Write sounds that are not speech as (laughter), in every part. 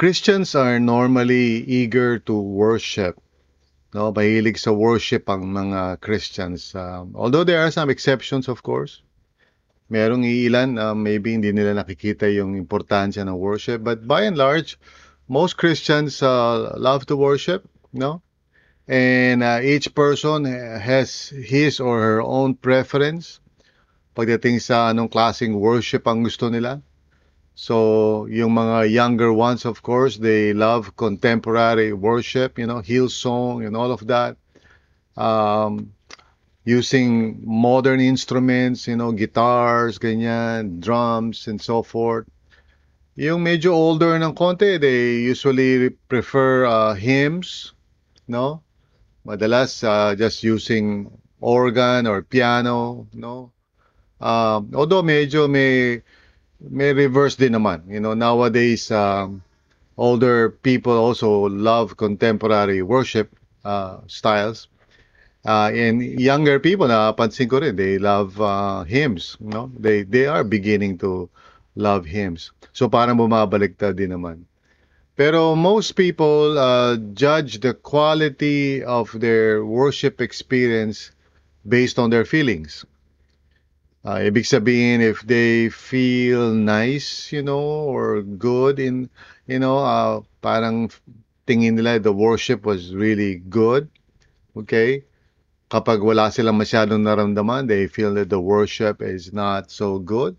Christians are normally eager to worship. No, mahilig sa worship ang mga Christians. Um, although there are some exceptions, of course. Merong iilan, uh, maybe hindi nila nakikita yung importansya ng worship. But by and large, most Christians uh, love to worship, no? And uh, each person has his or her own preference pagdating sa anong klaseng worship ang gusto nila. So, yung mga younger ones, of course, they love contemporary worship, you know, Hillsong and all of that. Um, using modern instruments, you know, guitars, ganyan, drums, and so forth. Yung medyo older ng konti, they usually prefer uh, hymns, no? Madalas uh, just using organ or piano, no? Uh, although medyo may may reverse din naman. You know, nowadays, um, older people also love contemporary worship uh, styles. Uh, and younger people, napansin ko rin, they love uh, hymns. You know? they, they are beginning to love hymns. So parang bumabaliktad din naman. Pero most people uh, judge the quality of their worship experience based on their feelings. Uh, ibig sabihin, if they feel nice, you know, or good in, you know, uh, parang tingin nila the worship was really good. Okay? Kapag wala silang masyadong naramdaman, they feel that the worship is not so good.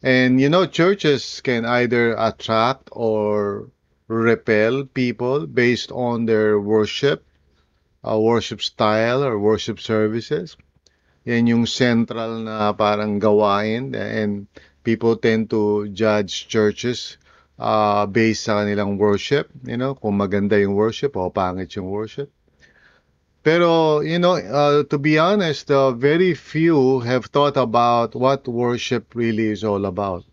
And, you know, churches can either attract or repel people based on their worship, uh, worship style or worship services. Yan yung central na parang gawain and people tend to judge churches uh, based sa kanilang worship, you know, kung maganda yung worship o pangit yung worship. Pero, you know, uh, to be honest, uh, very few have thought about what worship really is all about.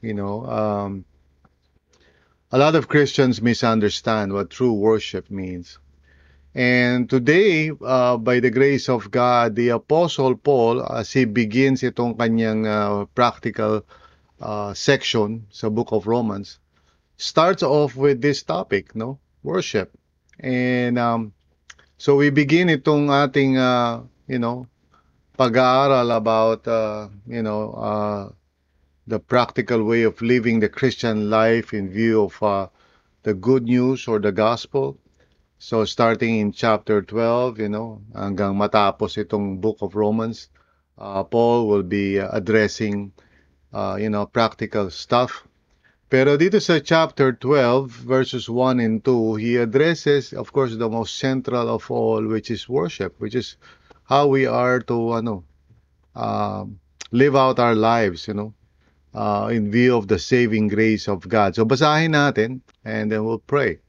You know, um, a lot of Christians misunderstand what true worship means. And today, uh, by the grace of God, the Apostle Paul, as he begins itong kanyang uh, practical uh, section sa book of Romans, starts off with this topic, no? Worship. And um, so we begin itong ating, uh, you know, pag-aaral about, uh, you know, uh, the practical way of living the Christian life in view of uh, the good news or the gospel. So starting in chapter 12, you know, hanggang matapos itong book of Romans, uh, Paul will be addressing, uh, you know, practical stuff. Pero dito sa chapter 12, verses 1 and 2, he addresses, of course, the most central of all, which is worship, which is how we are to, ano, uh, live out our lives, you know, uh, in view of the saving grace of God. So basahin natin, and then we'll pray.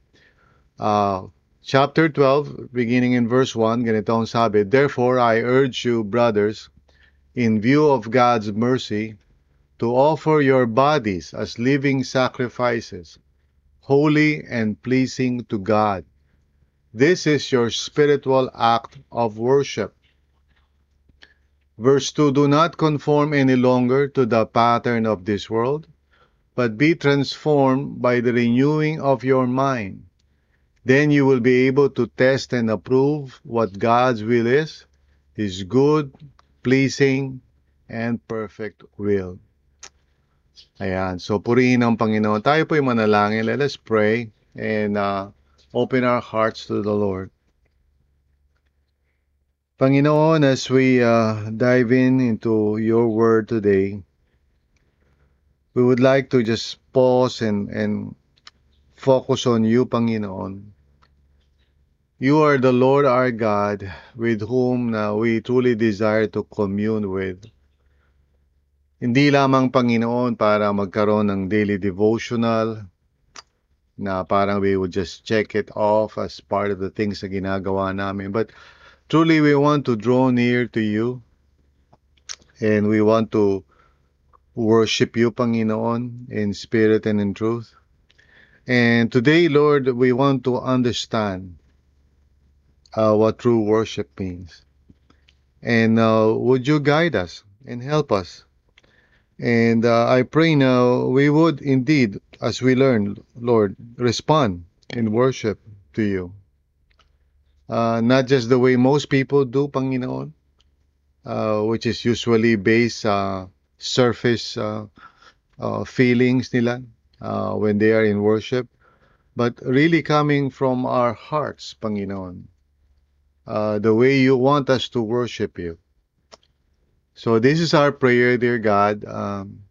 Uh, Chapter 12, beginning in verse 1, ganito ang sabi, Therefore I urge you, brothers, in view of God's mercy, to offer your bodies as living sacrifices, holy and pleasing to God. This is your spiritual act of worship. Verse 2 Do not conform any longer to the pattern of this world, but be transformed by the renewing of your mind then you will be able to test and approve what God's will is, His good, pleasing, and perfect will. Ayan. So, purihin ang Panginoon. Tayo po'y manalangin. Let us pray and uh, open our hearts to the Lord. Panginoon, as we uh, dive in into your word today, we would like to just pause and, and focus on you, Panginoon. You are the Lord our God with whom na we truly desire to commune with. Hindi lamang Panginoon para magkaroon ng daily devotional na parang we would just check it off as part of the things na ginagawa namin. But truly we want to draw near to you and we want to worship you, Panginoon, in spirit and in truth. And today, Lord, we want to understand uh, what true worship means. And uh, would you guide us and help us? And uh, I pray now we would indeed, as we learn, Lord, respond in worship to you. Uh, not just the way most people do, Panginoon, uh, which is usually based surface uh, uh, feelings nila uh, when they are in worship, but really coming from our hearts, Panginoon uh, the way you want us to worship you. So this is our prayer, dear God. Um,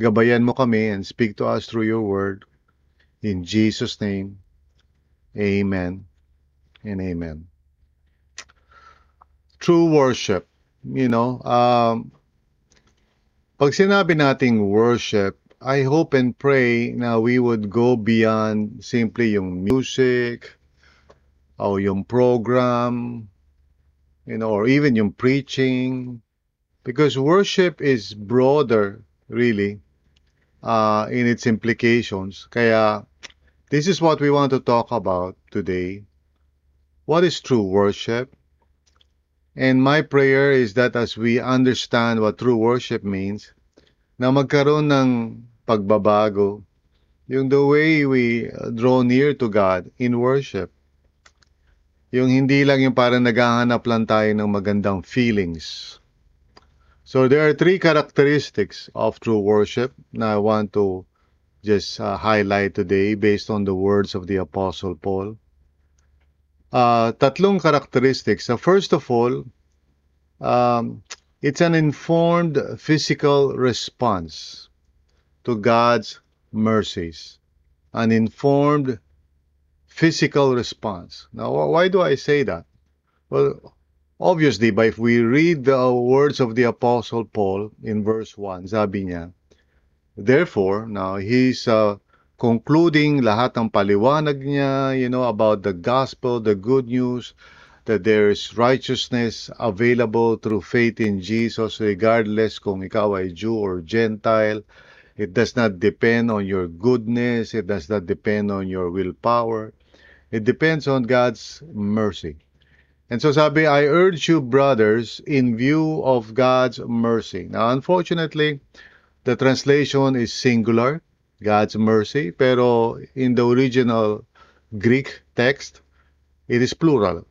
gabayan mo kami and speak to us through your word. In Jesus' name, amen and amen. True worship, you know, um, pag sinabi nating worship, I hope and pray na we would go beyond simply yung music, o yung program, you know, or even yung preaching. Because worship is broader, really, uh, in its implications. Kaya, this is what we want to talk about today. What is true worship? And my prayer is that as we understand what true worship means, na magkaroon ng pagbabago, yung the way we draw near to God in worship. Yung hindi lang yung parang naghahanap lang tayo ng magandang feelings. So there are three characteristics of true worship na I want to just uh, highlight today based on the words of the Apostle Paul. Uh, tatlong characteristics. So first of all, um, it's an informed physical response to God's mercies. An informed physical response. Now, why do I say that? Well, obviously, but if we read the words of the Apostle Paul in verse 1, sabi niya, Therefore, now he's uh, concluding lahat ng paliwanag niya, you know, about the gospel, the good news, that there is righteousness available through faith in Jesus regardless kung ikaw ay Jew or Gentile. It does not depend on your goodness. It does not depend on your willpower. It depends on God's mercy. And so sabi, I urge you, brothers, in view of God's mercy. Now, unfortunately, the translation is singular, God's mercy, pero in the original Greek text, it is plural.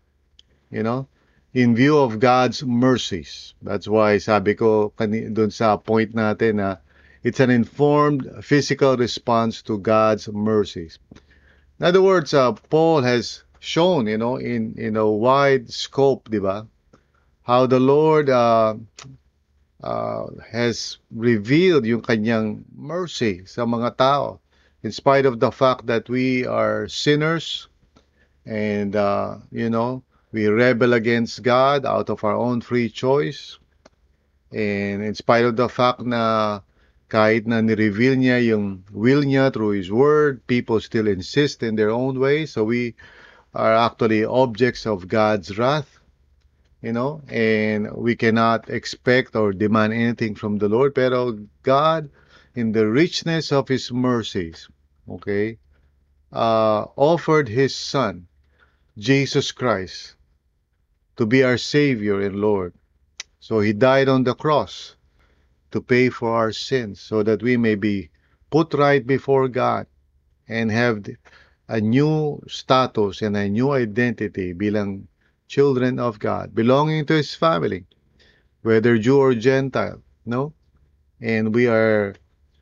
You know? In view of God's mercies. That's why sabi ko dun sa point natin na it's an informed physical response to God's mercies. In other words, uh, Paul has shown, you know, in in a wide scope, di ba, how the Lord uh, uh, has revealed yung kanyang mercy sa mga tao, in spite of the fact that we are sinners, and uh, you know, we rebel against God out of our own free choice, and in spite of the fact na kahit na ni-reveal niya yung will niya through His Word, people still insist in their own way. So we are actually objects of God's wrath, you know, and we cannot expect or demand anything from the Lord. Pero God, in the richness of His mercies, okay, uh, offered His Son, Jesus Christ, to be our Savior and Lord. So He died on the cross to pay for our sins so that we may be put right before God and have a new status and a new identity bilang children of God, belonging to His family, whether Jew or Gentile, no? And we are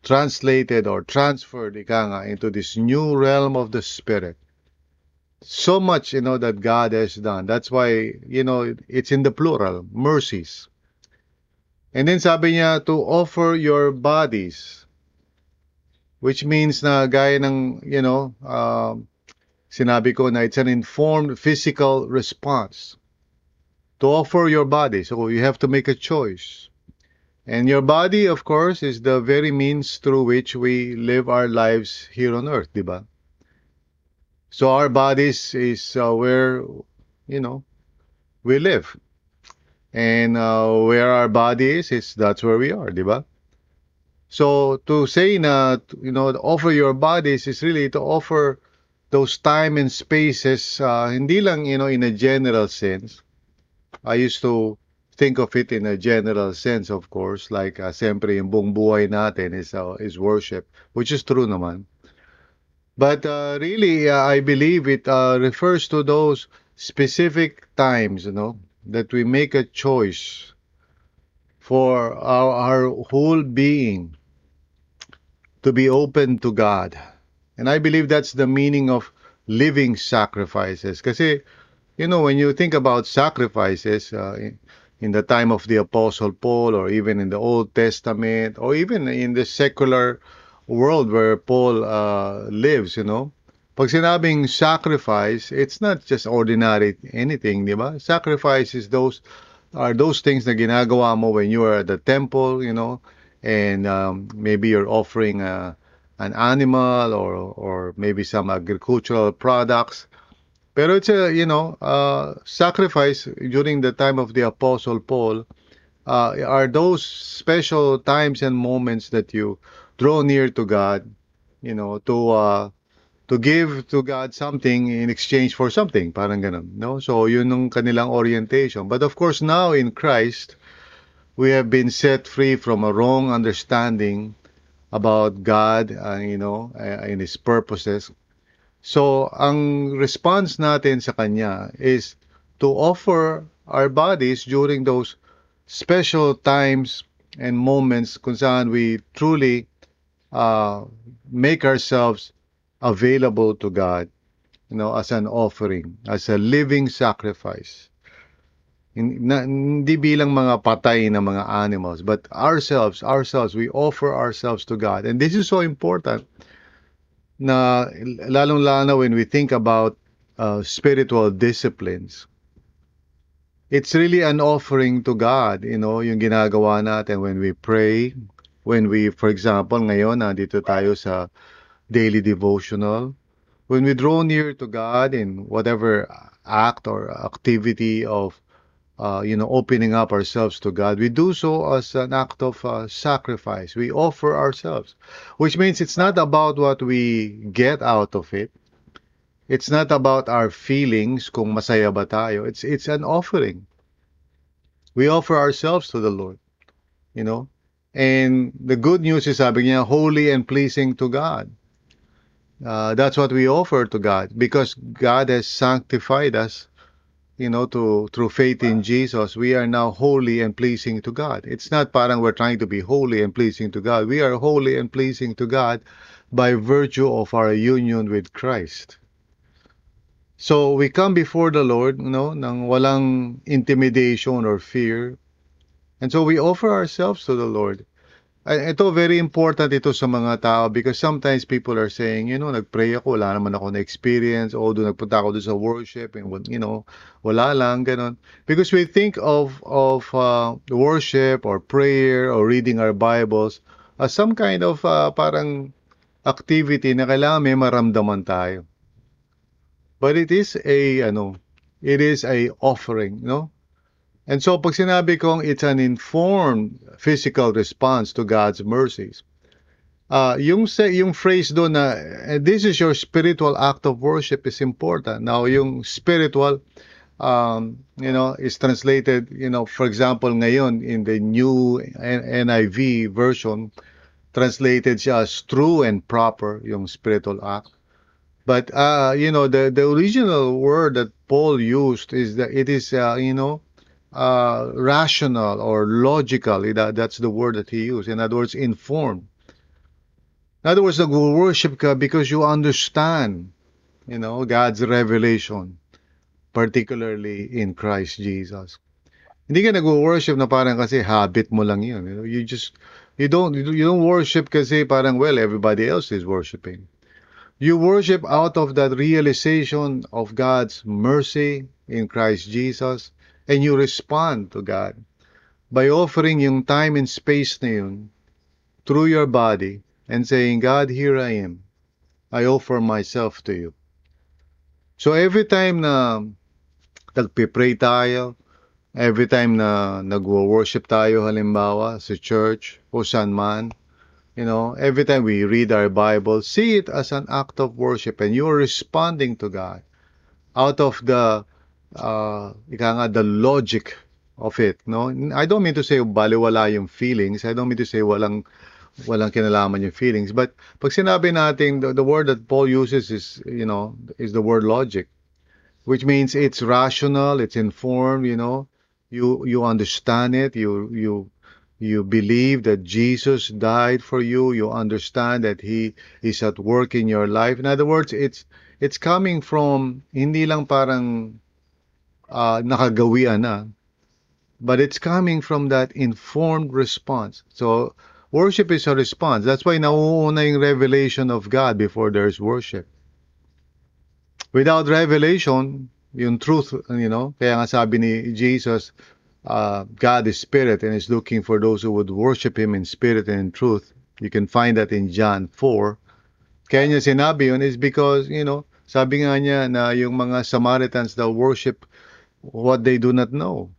translated or transferred, ika into this new realm of the Spirit. So much, you know, that God has done. That's why, you know, it's in the plural, mercies. And then sabi niya to offer your bodies which means na gaya ng you know uh, sinabi ko na it's an informed physical response to offer your body. So you have to make a choice. And your body, of course, is the very means through which we live our lives here on earth, diba? So our bodies is uh, where, you know, we live. And uh, where our body is, is that's where we are, diba? So to say na, you know, offer your bodies is really to offer those time and spaces, uh, hindi lang, you know, in a general sense. I used to think of it in a general sense, of course, like uh, siyempre yung buong buhay natin is, uh, is worship, which is true naman. But uh, really, uh, I believe it uh, refers to those specific times, you know, that we make a choice for our, our whole being to be open to God. And I believe that's the meaning of living sacrifices. Kasi, you know, when you think about sacrifices uh, in, in the time of the Apostle Paul, or even in the Old Testament, or even in the secular world where Paul uh, lives, you know, pag sinabing sacrifice, it's not just ordinary anything, di ba? Sacrifice is those are those things na ginagawa mo when you are at the temple, you know, and um, maybe you're offering a, an animal or or maybe some agricultural products. Pero it's a, you know, uh, sacrifice during the time of the Apostle Paul uh, are those special times and moments that you draw near to God, you know, to uh, to give to God something in exchange for something, parang ganun, no? So yun yung kanilang orientation. But of course now in Christ, we have been set free from a wrong understanding about God, uh, you know, uh, and His purposes. So, ang response natin sa Kanya is to offer our bodies during those special times and moments kung saan we truly uh, make ourselves available to God, you know, as an offering, as a living sacrifice. Hindi bilang mga patay na mga animals, but ourselves, ourselves, we offer ourselves to God. And this is so important na lalong-lalo when we think about uh, spiritual disciplines. It's really an offering to God, you know, yung ginagawa natin when we pray, when we, for example, ngayon, nandito tayo sa daily devotional, when we draw near to God in whatever act or activity of uh, you know, opening up ourselves to God, we do so as an act of uh, sacrifice. We offer ourselves, which means it's not about what we get out of it. It's not about our feelings, kung masaya ba tayo. It's, it's an offering. We offer ourselves to the Lord, you know. And the good news is, sabi niya, holy and pleasing to God. Uh, that's what we offer to God because God has sanctified us you know, to through faith in Jesus, we are now holy and pleasing to God. It's not parang we're trying to be holy and pleasing to God. We are holy and pleasing to God by virtue of our union with Christ. So we come before the Lord, you know, nang walang intimidation or fear. And so we offer ourselves to the Lord. Ito, very important ito sa mga tao because sometimes people are saying, you know, nagpray ako, wala naman ako na-experience, o doon nagpunta ako doon sa worship, and, you know, wala lang, ganun. Because we think of, of uh, worship or prayer or reading our Bibles as some kind of uh, parang activity na kailangan may maramdaman tayo. But it is a, ano, it is a offering, no? And so pag sinabi kong it's an informed physical response to God's mercies, uh, yung, yung phrase doon na this is your spiritual act of worship is important. Now, yung spiritual, um, you know, is translated, you know, for example, ngayon in the new NIV version, translated siya as true and proper, yung spiritual act. But, uh, you know, the, the original word that Paul used is that it is, uh, you know, uh, rational or logical. That, that's the word that he used. In other words, informed. In other words, nag-worship ka because you understand, you know, God's revelation, particularly in Christ Jesus. Hindi ka nag-worship na parang kasi habit mo lang yun. You, know? you just, you don't, you don't worship kasi parang, well, everybody else is worshiping. You worship out of that realization of God's mercy in Christ Jesus and you respond to God by offering yung time and space na yun through your body and saying, God, here I am. I offer myself to you. So every time na nagpe-pray tayo, every time na nagwo-worship tayo halimbawa sa church o saan man, you know, every time we read our Bible, see it as an act of worship and you're responding to God out of the uh, ika nga, the logic of it, no? I don't mean to say baliwala yung feelings. I don't mean to say walang walang kinalaman yung feelings. But pag sinabi natin, the, the word that Paul uses is, you know, is the word logic, which means it's rational, it's informed, you know, you you understand it, you you you believe that Jesus died for you, you understand that he is at work in your life. In other words, it's it's coming from hindi lang parang uh, nakagawian na, but it's coming from that informed response. So worship is a response. That's why nauuna yung revelation of God before there's worship. Without revelation, yung truth, you know, kaya nga sabi ni Jesus, uh, God is spirit and is looking for those who would worship Him in spirit and in truth. You can find that in John 4. Kaya niya sinabi yun is because, you know, sabi nga niya na yung mga Samaritans daw worship what they do not know.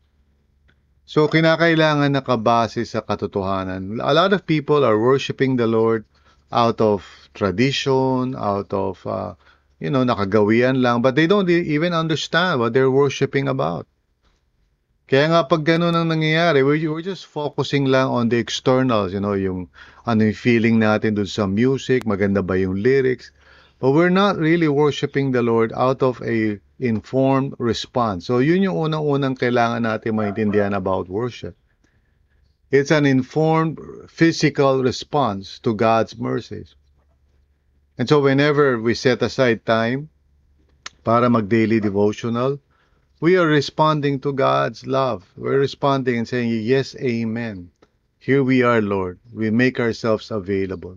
So, kinakailangan nakabase sa katotohanan. A lot of people are worshiping the Lord out of tradition, out of, uh, you know, nakagawian lang, but they don't even understand what they're worshiping about. Kaya nga pag ganun ang nangyayari, we're, we're just focusing lang on the externals, you know, yung ano yung feeling natin dun sa music, maganda ba yung lyrics. But we're not really worshiping the Lord out of a informed response. So yun yung unang-unang kailangan natin maintindihan about worship. It's an informed physical response to God's mercies. And so whenever we set aside time para mag-daily devotional, we are responding to God's love. We're responding and saying, Yes, Amen. Here we are, Lord. We make ourselves available.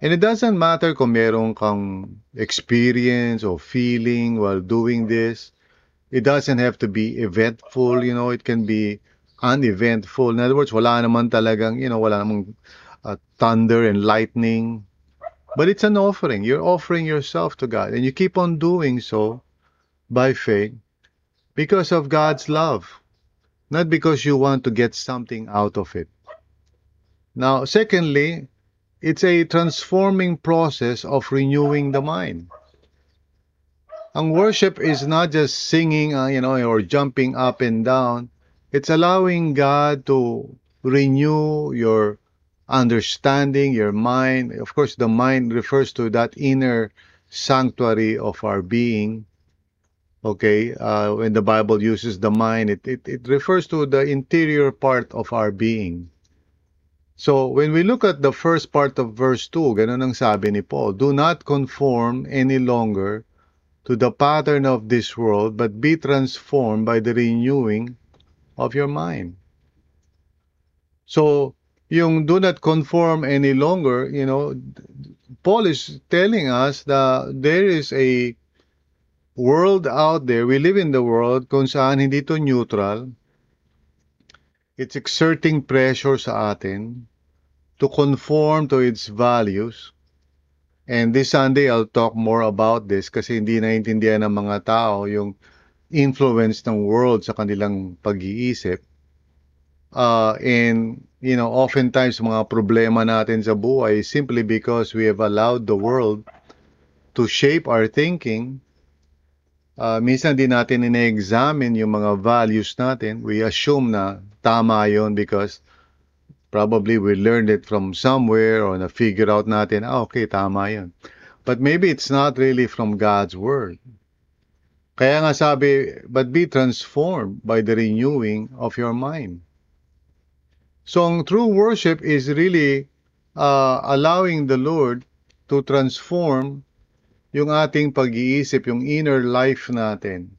And it doesn't matter kung meron kang experience or feeling while doing this. It doesn't have to be eventful, you know, it can be uneventful. In other words, wala naman talagang, you know, wala namang uh, thunder and lightning. But it's an offering. You're offering yourself to God. And you keep on doing so by faith because of God's love, not because you want to get something out of it. Now, secondly, it's a transforming process of renewing the mind. Ang worship is not just singing, uh, you know, or jumping up and down. It's allowing God to renew your understanding, your mind. Of course, the mind refers to that inner sanctuary of our being okay uh, when the bible uses the mind it, it, it refers to the interior part of our being so when we look at the first part of verse 2 ganun ang sabi ni Paul do not conform any longer to the pattern of this world but be transformed by the renewing of your mind. So yung do not conform any longer you know Paul is telling us that there is a world out there, we live in the world kung saan hindi to neutral. It's exerting pressure sa atin to conform to its values. And this Sunday, I'll talk more about this kasi hindi naiintindihan ng mga tao yung influence ng world sa kanilang pag-iisip. Uh, and, you know, oftentimes mga problema natin sa buhay simply because we have allowed the world to shape our thinking uh, minsan din natin ina-examine yung mga values natin. We assume na tama yon because probably we learned it from somewhere or na-figure out natin, ah, okay, tama yon. But maybe it's not really from God's Word. Kaya nga sabi, but be transformed by the renewing of your mind. So ang true worship is really uh, allowing the Lord to transform yung ating pag-iisip, yung inner life natin.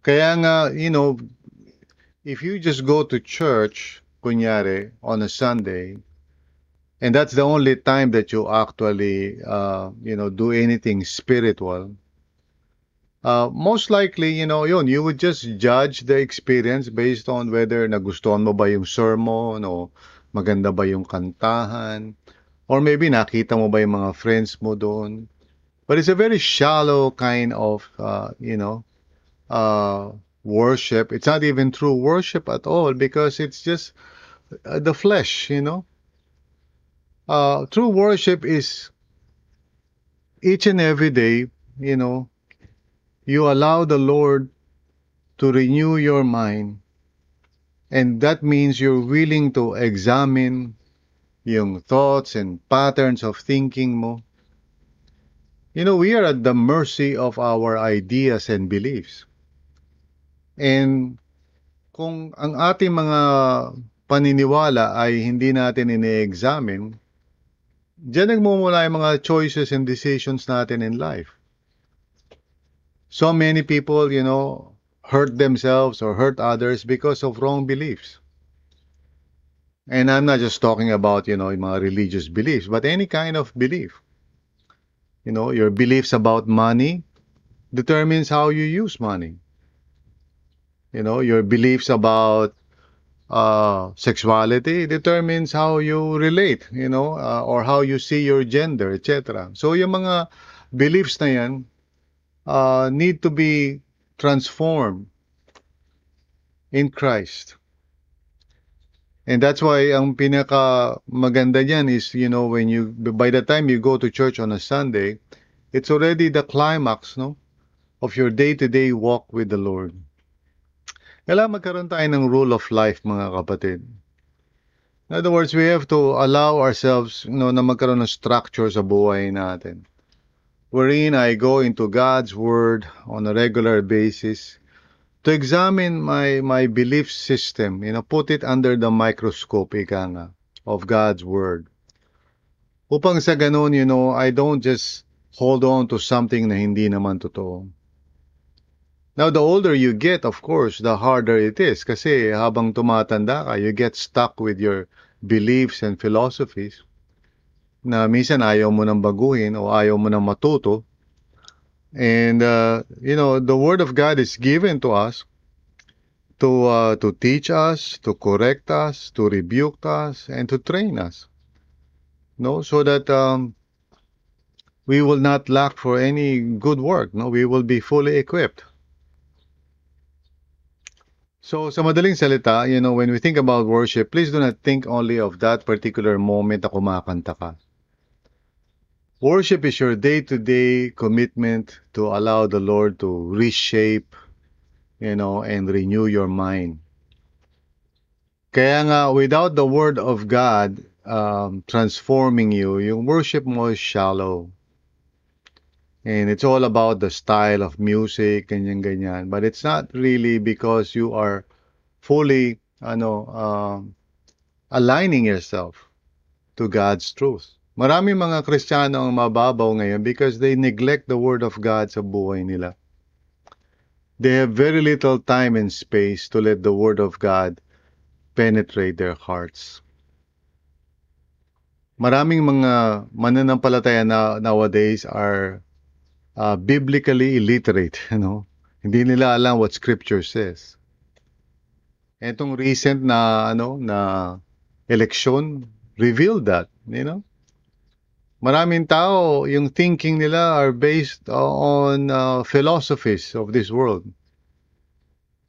Kaya nga, you know, if you just go to church, kunyari, on a Sunday, and that's the only time that you actually, uh, you know, do anything spiritual, uh, most likely, you know, yun, you would just judge the experience based on whether nagustuhan mo ba yung sermon o maganda ba yung kantahan or maybe nakita mo ba yung mga friends mo doon. But it's a very shallow kind of, uh, you know, uh, worship. It's not even true worship at all because it's just uh, the flesh, you know. Uh, true worship is each and every day, you know, you allow the Lord to renew your mind. And that means you're willing to examine yung thoughts and patterns of thinking mo. You know, we are at the mercy of our ideas and beliefs. And kung ang ating mga paniniwala ay hindi natin ini-examine, diyan nagmumula yung mga choices and decisions natin in life. So many people, you know, hurt themselves or hurt others because of wrong beliefs. And I'm not just talking about, you know, mga religious beliefs, but any kind of belief. You know, your beliefs about money determines how you use money. You know, your beliefs about uh, sexuality determines how you relate, you know, uh, or how you see your gender, etc. So yung mga beliefs na yan uh, need to be transformed in Christ. And that's why ang pinaka maganda niyan is, you know, when you, by the time you go to church on a Sunday, it's already the climax, no, of your day-to-day walk with the Lord. Kailangan magkaroon tayo ng rule of life, mga kapatid. In other words, we have to allow ourselves, you know, na magkaroon ng structure sa buhay natin. Wherein I go into God's Word on a regular basis to examine my my belief system, you know, put it under the microscope, ika nga, of God's Word. Upang sa ganun, you know, I don't just hold on to something na hindi naman totoo. Now, the older you get, of course, the harder it is. Kasi habang tumatanda ka, you get stuck with your beliefs and philosophies na minsan ayaw mo nang baguhin o ayaw mo nang matuto. And, uh, you know, the Word of God is given to us to, uh, to teach us, to correct us, to rebuke us, and to train us. No, so that um, we will not lack for any good work. No, we will be fully equipped. So, sa madaling salita, you know, when we think about worship, please do not think only of that particular moment na kumakanta ka. Worship is your day-to-day commitment to allow the Lord to reshape, you know, and renew your mind. Kaya nga, without the Word of God um, transforming you, yung worship mo is shallow. And it's all about the style of music, ganyan-ganyan. But it's not really because you are fully, ano, um, aligning yourself to God's truth. Marami mga Kristiyano ang mababaw ngayon because they neglect the Word of God sa buhay nila. They have very little time and space to let the Word of God penetrate their hearts. Maraming mga mananampalataya na nowadays are uh, biblically illiterate, (laughs) you know. Hindi nila alam what scripture says. Etong recent na ano na election revealed that, you know. Maraming tao, yung thinking nila are based on uh, philosophies of this world.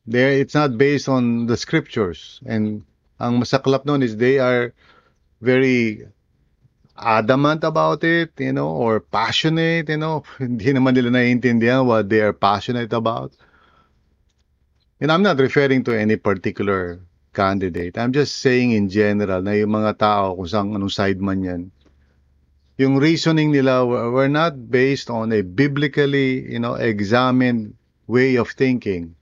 There, it's not based on the scriptures. And ang masaklap nun is they are very adamant about it, you know, or passionate, you know. (laughs) Hindi naman nila naiintindihan what they are passionate about. And I'm not referring to any particular candidate. I'm just saying in general na yung mga tao kung saan anong side man yan, yung reasoning nila were, not based on a biblically, you know, examined way of thinking.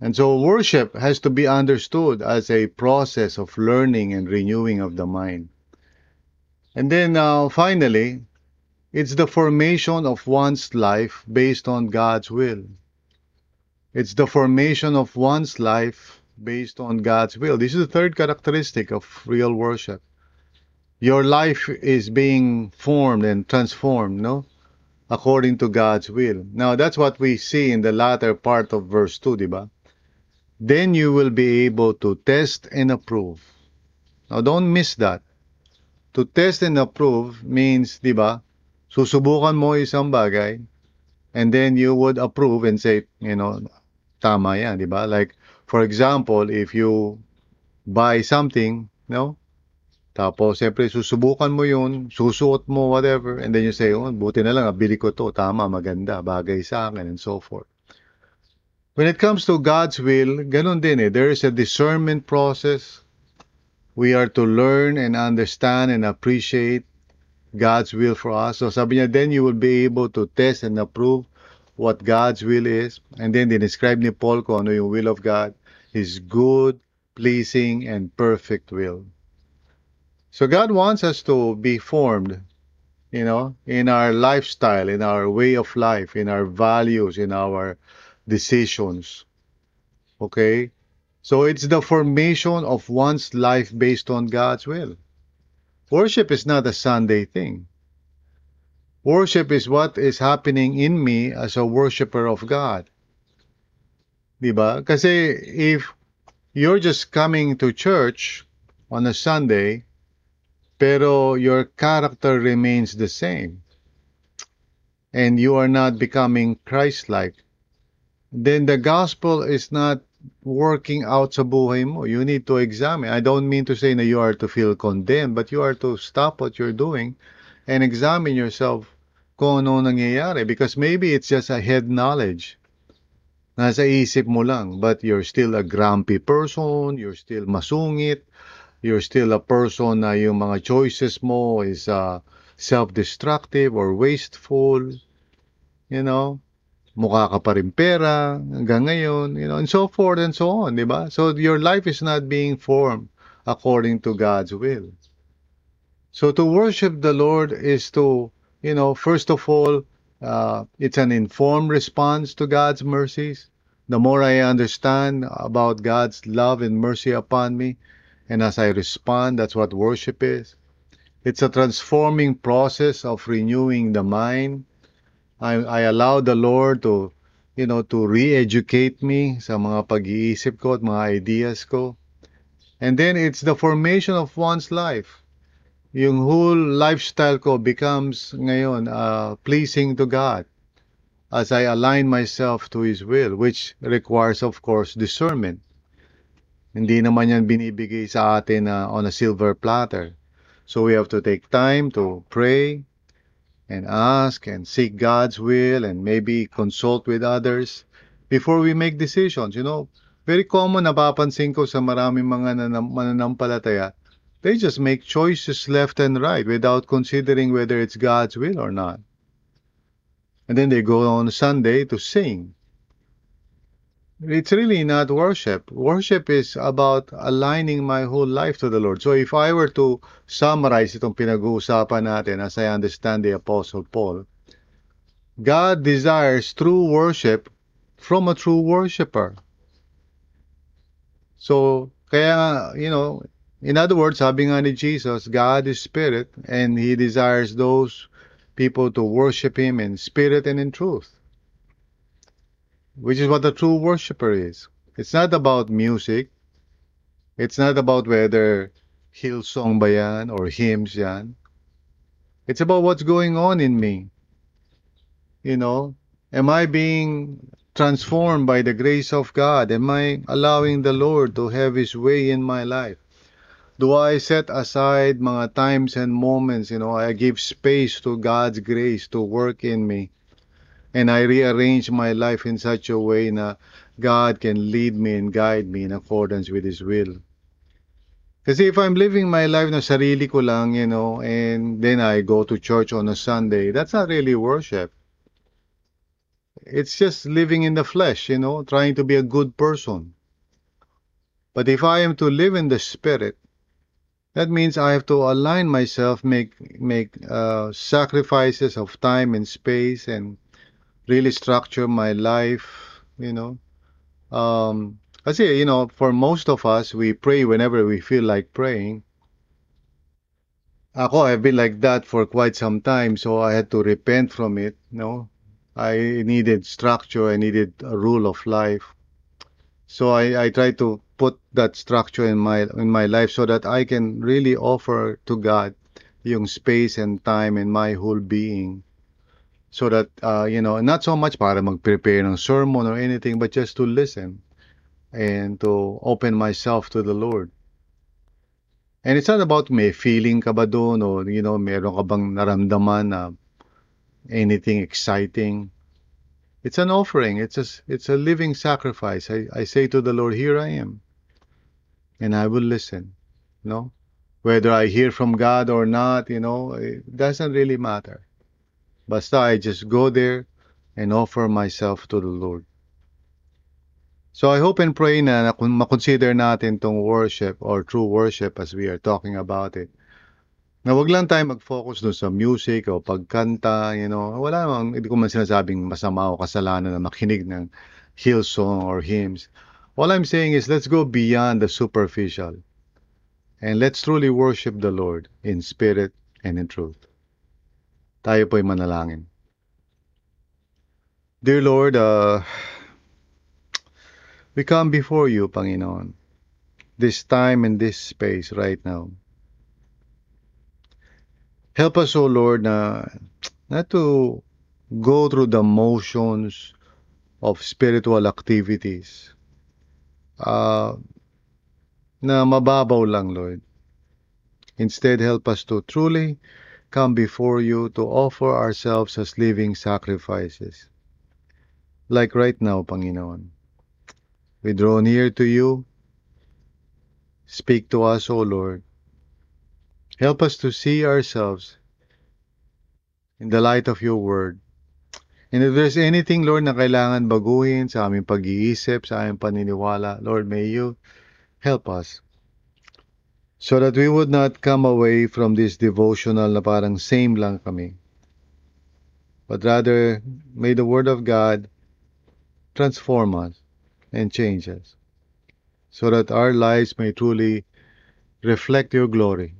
And so worship has to be understood as a process of learning and renewing of the mind. And then uh, finally, it's the formation of one's life based on God's will. It's the formation of one's life based on God's will. This is the third characteristic of real worship. your life is being formed and transformed, no? According to God's will. Now, that's what we see in the latter part of verse 2, di ba? Then you will be able to test and approve. Now, don't miss that. To test and approve means, di ba, susubukan mo isang bagay, and then you would approve and say, you know, tama yan, di ba? Like, for example, if you buy something, no? Tapos, siyempre, susubukan mo yun, susuot mo, whatever, and then you say, oh, buti na lang, bili ko to, tama, maganda, bagay sa akin, and so forth. When it comes to God's will, ganun din eh. There is a discernment process. We are to learn and understand and appreciate God's will for us. So sabi niya, then you will be able to test and approve what God's will is. And then describe ni Paul kung ano yung will of God, His good, pleasing, and perfect will. So God wants us to be formed, you know, in our lifestyle, in our way of life, in our values, in our decisions. Okay? So it's the formation of one's life based on God's will. Worship is not a Sunday thing. Worship is what is happening in me as a worshiper of God. Diba? Kasi if you're just coming to church on a Sunday, pero your character remains the same, and you are not becoming Christ-like, then the gospel is not working out sa buhay mo. You need to examine. I don't mean to say that you are to feel condemned, but you are to stop what you're doing and examine yourself kung ano nangyayari because maybe it's just a head knowledge. Nasa isip mo lang, but you're still a grumpy person, you're still masungit, you're still a person na yung mga choices mo is uh, self-destructive or wasteful, you know, mukha ka pa rin pera hanggang ngayon, you know, and so forth and so on, di ba? So your life is not being formed according to God's will. So to worship the Lord is to, you know, first of all, uh, it's an informed response to God's mercies. The more I understand about God's love and mercy upon me, and as I respond, that's what worship is. It's a transforming process of renewing the mind. I, I allow the Lord to, you know, to re-educate me sa mga pag-iisip ko at mga ideas ko. And then it's the formation of one's life. Yung whole lifestyle ko becomes ngayon uh, pleasing to God as I align myself to His will, which requires, of course, discernment. Hindi naman yan binibigay sa atin uh, on a silver platter. So we have to take time to pray and ask and seek God's will and maybe consult with others before we make decisions. You know, very common napapansin ko sa maraming mga nanam- mananampalataya, they just make choices left and right without considering whether it's God's will or not. And then they go on Sunday to sing. It's really not worship. Worship is about aligning my whole life to the Lord. So if I were to summarize itong pinag-uusapan natin as I understand the Apostle Paul, God desires true worship from a true worshiper. So, kaya, you know, in other words, sabi nga ni Jesus, God is spirit and He desires those people to worship Him in spirit and in truth which is what a true worshiper is. It's not about music. It's not about whether Hillsong ba yan or hymns yan. It's about what's going on in me. You know, am I being transformed by the grace of God? Am I allowing the Lord to have His way in my life? Do I set aside mga times and moments, you know, I give space to God's grace to work in me? And I rearrange my life in such a way na God can lead me and guide me in accordance with His will. Kasi if I'm living my life na sarili ko lang, you know, and then I go to church on a Sunday, that's not really worship. It's just living in the flesh, you know, trying to be a good person. But if I am to live in the Spirit, that means I have to align myself, make make uh, sacrifices of time and space, and really structure my life, you know. Um, say, you know, for most of us, we pray whenever we feel like praying. ako, I've been like that for quite some time, so I had to repent from it. No, I needed structure. I needed a rule of life. So I, I try to put that structure in my in my life so that I can really offer to God yung space and time in my whole being. So that, uh, you know, not so much para mag-prepare ng sermon or anything, but just to listen and to open myself to the Lord. And it's not about may feeling ka ba doon o, you know, meron ka bang naramdaman na anything exciting. It's an offering. It's a, it's a living sacrifice. I, I say to the Lord, here I am. And I will listen. No? Whether I hear from God or not, you know, it doesn't really matter. Basta I just go there and offer myself to the Lord. So I hope and pray na, makonsider natin tong worship or true worship as we are talking about it, na wag lang tayo mag-focus dun sa music o pagkanta, you know, wala namang, hindi ko man sinasabing masama o kasalanan na makinig ng hill song or hymns. All I'm saying is let's go beyond the superficial and let's truly worship the Lord in spirit and in truth. Tayo po'y manalangin. Dear Lord, uh, we come before you, Panginoon, this time and this space right now. Help us, O Lord, na not to go through the motions of spiritual activities. Uh, na mababaw lang, Lord. Instead, help us to truly come before you to offer ourselves as living sacrifices. Like right now, Panginoon. We draw near to you. Speak to us, O Lord. Help us to see ourselves in the light of your word. And if there's anything, Lord, na kailangan baguhin sa aming pag-iisip, sa aming paniniwala, Lord, may you help us. So that we would not come away from this devotional na parang same lang kami. But rather, may the Word of God transform us and change us. So that our lives may truly reflect your glory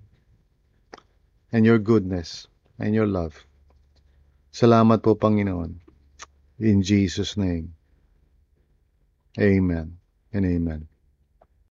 and your goodness and your love. Salamat po, Panginoon. In Jesus' name. Amen and amen.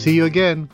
See you again.